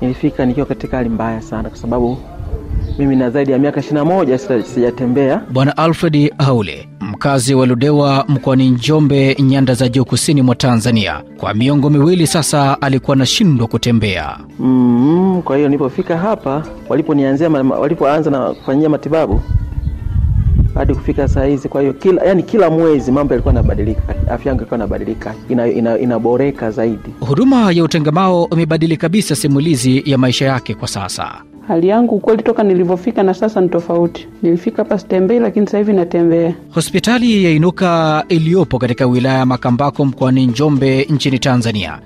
Nilifika nikiwa katika hali mbaya sana, kwa sababu mimi na zaidi ya miaka ishirini na moja sijatembea. Bwana Alfred Haule, mkazi wa Ludewa mkoani Njombe, nyanda za juu kusini mwa Tanzania, kwa miongo miwili sasa alikuwa anashindwa kutembea. Mm, kwa hiyo nilipofika hapa, waliponianzia walipoanza na kufanyia matibabu hadi kufika saa hizi. Kwa hiyo kila, yani kila mwezi mambo yalikuwa yanabadilika, afya yangu ilikuwa inabadilika, ina, ina, inaboreka zaidi. Huduma ya utengamao imebadili kabisa simulizi ya maisha yake kwa sasa. Hali yangu kweli toka nilivyofika na sasa ni tofauti. Nilifika hapa sitembei, lakini sasa hivi natembea. Hospitali ya Inuka iliyopo katika wilaya ya Makambako mkoani Njombe nchini Tanzania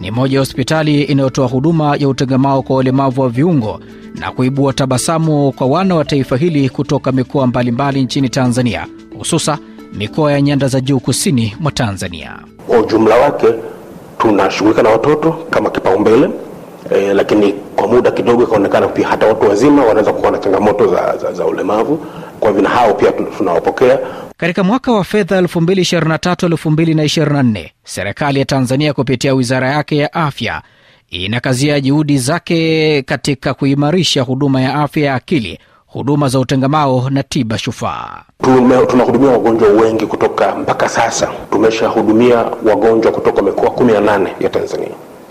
ni moja ya hospitali inayotoa huduma ya utengemao kwa walemavu wa viungo na kuibua tabasamu kwa wana wa taifa hili kutoka mikoa mbalimbali nchini Tanzania, hususa mikoa ya nyanda za juu kusini mwa Tanzania. Kwa ujumla wake tunashughulika na watoto kama kipaumbele e, lakini kwa muda kidogo ikaonekana pia hata watu wazima wanaweza kuwa na changamoto za, za, za ulemavu. Kwa hivyo na hao pia tunawapokea. Katika mwaka wa fedha 2023-2024 serikali ya Tanzania kupitia wizara yake ya afya inakazia juhudi zake katika kuimarisha huduma ya afya ya akili, huduma za utengamao na tiba shufaa. Tunahudumia wagonjwa wengi kutoka, mpaka sasa tumeshahudumia wagonjwa kutoka mikoa 18 ya Tanzania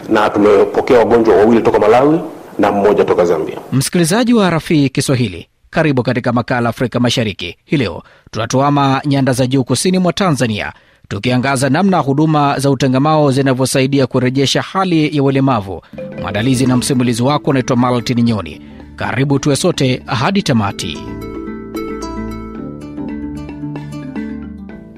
na tumepokea wagonjwa wawili toka Malawi na mmoja toka Zambia. Msikilizaji wa Rafii Kiswahili, karibu katika makala Afrika Mashariki. Hii leo tunatuama nyanda za juu kusini mwa Tanzania, tukiangaza namna huduma za utengamao zinavyosaidia kurejesha hali ya ulemavu. Mwandalizi na msimulizi wako unaitwa Maltin Nyoni. Karibu tuwe sote hadi tamati.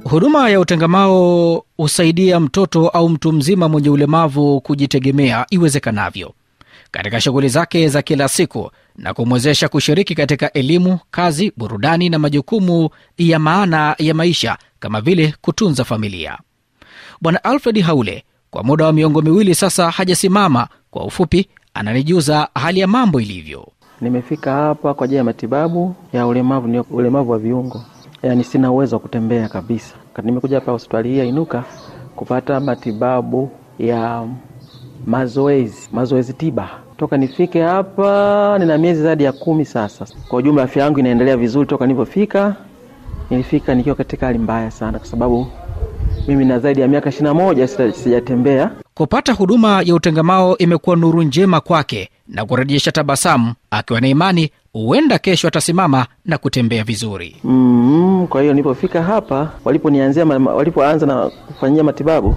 Huduma ya utengamao husaidia mtoto au mtu mzima mwenye ulemavu kujitegemea iwezekanavyo katika shughuli zake za kila siku na kumwezesha kushiriki katika elimu, kazi, burudani na majukumu ya maana ya maisha kama vile kutunza familia. Bwana Alfred Haule kwa muda wa miongo miwili sasa hajasimama. Kwa ufupi, ananijuza hali ya mambo ilivyo. Nimefika hapa kwa ajili ya matibabu ya ulemavu, ni ulemavu wa viungo, yaani sina uwezo wa kutembea kabisa. Nimekuja hapa hospitali hii ya Inuka kupata matibabu ya mazoezi, mazoezi tiba. Toka nifike hapa nina miezi zaidi ya kumi sasa. Kwa ujumla afya yangu inaendelea vizuri toka nilivyofika. Nilifika nikiwa katika hali mbaya sana, kwa sababu mimi na zaidi ya miaka ishirini na moja sijatembea. Kupata huduma ya utengamao imekuwa nuru njema kwake na kurejesha tabasamu, akiwa na imani huenda kesho atasimama na kutembea vizuri. Mm, kwa hiyo nilipofika hapa, waliponianzia walipoanza na kufanyia matibabu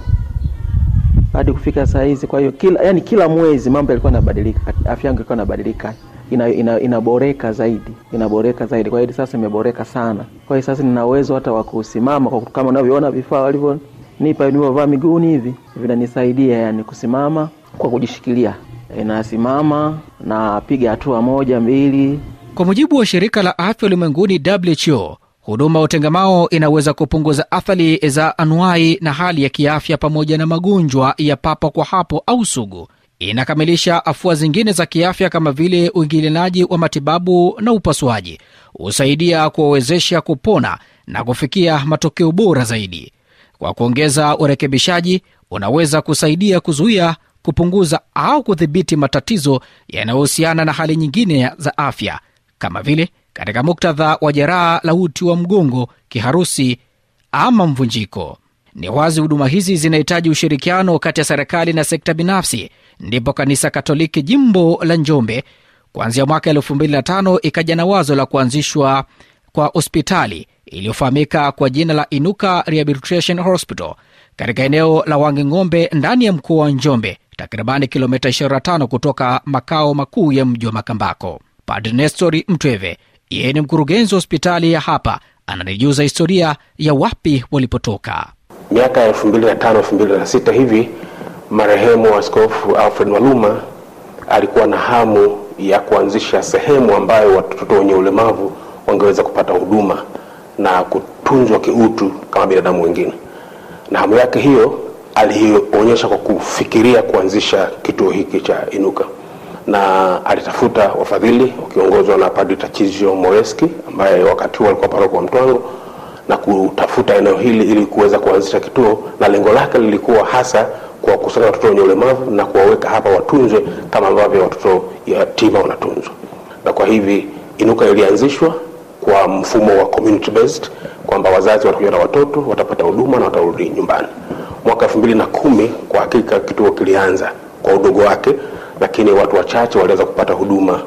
hadi kufika saa hizi. Kwa hiyo kila, yani kila mwezi mambo yalikuwa yanabadilika, afya yangu ilikuwa inabadilika, ina, ina, inaboreka zaidi, inaboreka zaidi. Kwa hiyo sasa imeboreka sana. Kwa hiyo sasa nina uwezo hata wa kusimama, kama unavyoona vifaa walivyonipa nilivyovaa miguuni hivi vinanisaidia yani kusimama kwa kujishikilia, inasimama napiga hatua moja mbili. Kwa mujibu wa shirika la afya ulimwenguni WHO, huduma ya utengamao inaweza kupunguza athari za anuai na hali ya kiafya pamoja na magonjwa ya papo kwa hapo au sugu. Inakamilisha afua zingine za kiafya kama vile uingilianaji wa matibabu na upasuaji. Husaidia kuwawezesha kupona na kufikia matokeo bora zaidi. Kwa kuongeza urekebishaji, unaweza kusaidia kuzuia, kupunguza au kudhibiti matatizo yanayohusiana na hali nyingine za afya kama vile katika muktadha wa jeraha la uti wa mgongo, kiharusi ama mvunjiko. Ni wazi huduma hizi zinahitaji ushirikiano kati ya serikali na sekta binafsi. Ndipo Kanisa Katoliki jimbo la Njombe kuanzia mwaka 2005 ikaja na wazo la kuanzishwa kwa hospitali iliyofahamika kwa jina la Inuka Rehabilitation Hospital katika eneo la Wanging'ombe ndani ya mkoa wa Njombe, takribani kilomita 25 kutoka makao makuu ya mji wa Makambako. Padre Mtweve yeye ni mkurugenzi wa hospitali ya hapa, ananijuza historia ya wapi walipotoka. Miaka ya elfu mbili na tano elfu mbili na sita hivi, marehemu Askofu Alfred Maluma alikuwa na hamu ya kuanzisha sehemu ambayo watoto wenye ulemavu wangeweza kupata huduma na kutunzwa kiutu kama binadamu wengine, na hamu yake hiyo alionyesha kwa kufikiria kuanzisha kituo hiki cha Inuka na alitafuta wafadhili wakiongozwa na Padri Tachizio Moreski ambaye wakati huo alikuwa paroko wa Mtwango na kutafuta eneo hili ili kuweza kuanzisha kituo, na lengo lake lilikuwa hasa kuwakusanya watoto wenye ulemavu na kuwaweka hapa watunzwe kama ambavyo watoto yatima wanatunzwa. Na kwa hivi Inuka ilianzishwa kwa mfumo wa community based, kwamba wazazi watakuja na watoto watapata huduma na watarudi nyumbani. Mwaka elfu mbili na kumi kwa hakika kituo kilianza kwa udogo wake, lakini watu wachache waliweza kupata huduma,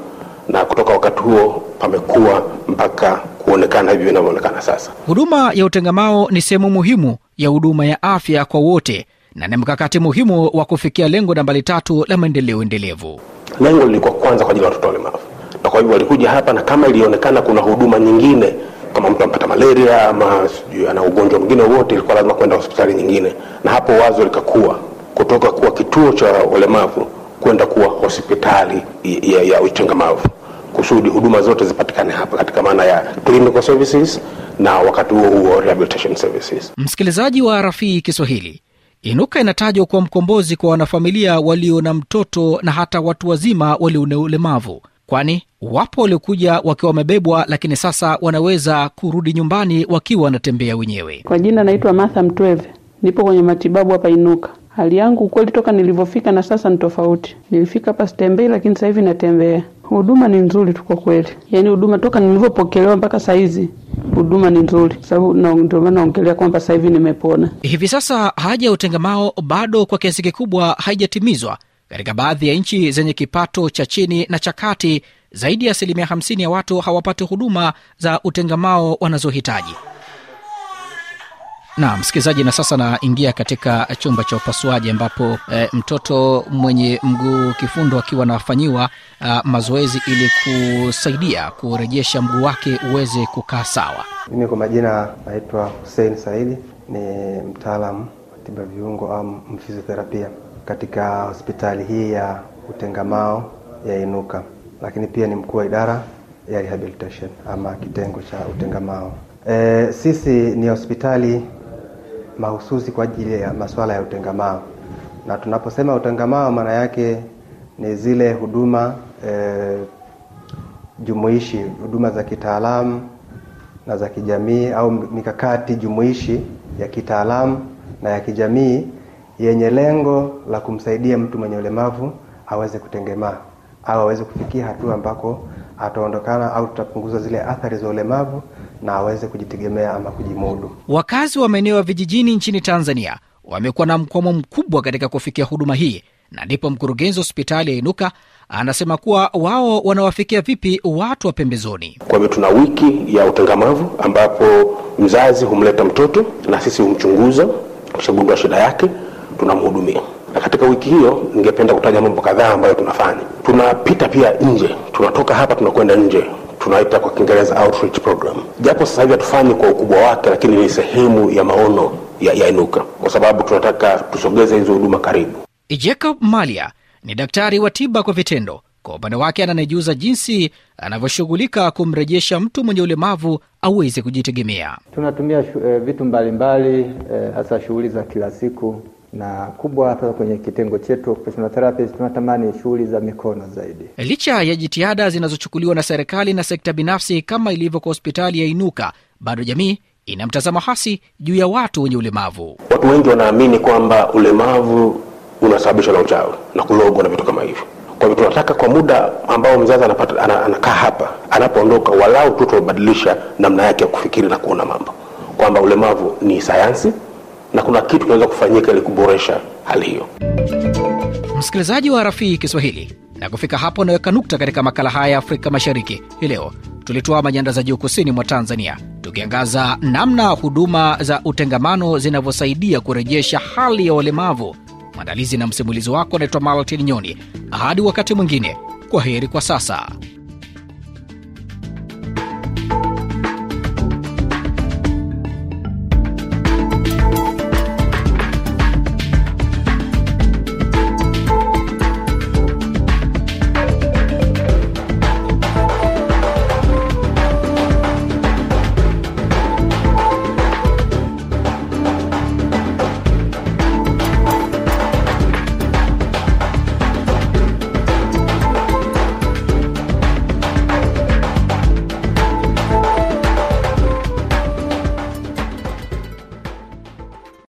na kutoka wakati huo pamekuwa mpaka kuonekana hivi vinavyoonekana sasa. Huduma ya utengamao ni sehemu muhimu ya huduma ya afya kwa wote na ni mkakati muhimu wa kufikia lengo nambari tatu la maendeleo endelevu. Lengo lilikuwa kwanza kwa ajili ya watoto walemavu, na kwa hivyo walikuja hapa, na kama ilionekana kuna huduma nyingine, kama mtu amepata malaria ama sijui ana ugonjwa mwingine wowote, ilikuwa lazima kwenda hospitali nyingine, na hapo wazo likakuwa kutoka kuwa kituo cha walemavu kwenda kuwa hospitali ya, ya uchangamavu kusudi huduma zote zipatikane hapa katika maana ya clinical services na wakati huo huo rehabilitation services. Msikilizaji wa Rafii Kiswahili, Inuka inatajwa kuwa mkombozi kwa wanafamilia walio na mtoto na hata watu wazima walio na ulemavu, kwani wapo waliokuja wakiwa wamebebwa, lakini sasa wanaweza kurudi nyumbani wakiwa wanatembea wenyewe. Kwa jina naitwa Martha Mtweve, nipo kwenye matibabu hapa Inuka. Hali yangu ukweli toka nilivyofika na sasa ni tofauti. Nilifika hapa sitembei, lakini sasa hivi natembea. Huduma ni nzuri tu kwa kweli, yaani huduma toka nilivyopokelewa mpaka saa hizi huduma ni nzuri, sababu ndio maana naongelea kwamba sasa hivi nimepona. Hivi sasa haja ya utengamao bado kwa kiasi kikubwa haijatimizwa katika baadhi ya nchi zenye kipato cha chini na cha kati. Zaidi ya asilimia 50 ya watu hawapati huduma za utengamao wanazohitaji. Na msikilizaji, na sasa naingia katika chumba cha upasuaji ambapo e, mtoto mwenye mguu kifundo akiwa anafanyiwa mazoezi ili kusaidia kurejesha mguu wake uweze kukaa sawa. Mimi kwa majina naitwa Hussein Saidi, ni mtaalamu wa tiba viungo au mfizioterapia katika hospitali hii ya utengamao ya Inuka, lakini pia ni mkuu wa idara ya rehabilitation ama kitengo cha utengamao. E, sisi ni hospitali mahususi kwa ajili ya masuala ya utengamao, na tunaposema utengamao maana yake ni zile huduma e, jumuishi, huduma za kitaalamu na za kijamii au mikakati jumuishi ya kitaalamu na ya kijamii yenye lengo la kumsaidia mtu mwenye ulemavu aweze kutengemaa au aweze kufikia hatua ambako ataondokana au tutapunguza zile athari za ulemavu na aweze kujitegemea ama kujimudu. Wakazi wa maeneo ya vijijini nchini Tanzania wamekuwa na mkwamo mkubwa katika kufikia huduma hii, na ndipo mkurugenzi wa hospitali ya Inuka anasema kuwa wao wanawafikia vipi watu wa pembezoni. Kwa hivyo tuna wiki ya utengamavu ambapo mzazi humleta mtoto na sisi humchunguza, kushagundua shida yake, tunamhudumia. Katika wiki hiyo ningependa kutaja mambo kadhaa ambayo tunafanya. Tunapita pia nje, tunatoka hapa tunakwenda nje tunaita kwa Kiingereza outreach program, japo sasa hivi hatufanyi kwa ukubwa wake, lakini ni sehemu ya maono ya, ya Inuka kwa sababu tunataka tusogeze hizo huduma karibu. Jacob Malia ni daktari wa tiba kwa vitendo. Kwa upande wake, ananijuza jinsi anavyoshughulika kumrejesha mtu mwenye ulemavu aweze kujitegemea. Tunatumia shu, e, vitu mbalimbali hasa e, shughuli za kila siku na kubwa hapa kwenye kitengo chetu occupational therapist tunatamani shughuli za mikono zaidi. Licha ya jitihada zinazochukuliwa na serikali na sekta binafsi kama ilivyo kwa hospitali ya Inuka, bado jamii ina mtazamo hasi juu ya watu wenye ulemavu. Watu wengi wanaamini kwamba ulemavu unasababishwa na uchawi na kulogwa na vitu kama hivyo. Kwa hivyo tunataka kwa muda ambao mzazi anapata ana, anakaa hapa, anapoondoka walau tu tunabadilisha namna yake ya kufikiri na kuona mambo, kwamba ulemavu ni sayansi na kuna kitu kinaweza kufanyika ili kuboresha hali hiyo. Msikilizaji wa Rafii Kiswahili, na kufika hapo unaweka nukta katika makala haya ya Afrika Mashariki hii leo. Tulitoa nyanda za juu kusini mwa Tanzania, tukiangaza namna huduma za utengamano zinavyosaidia kurejesha hali ya walemavu. Mwandalizi na msimulizi wako anaitwa Maltin Nyoni. Hadi wakati mwingine, kwa heri kwa sasa.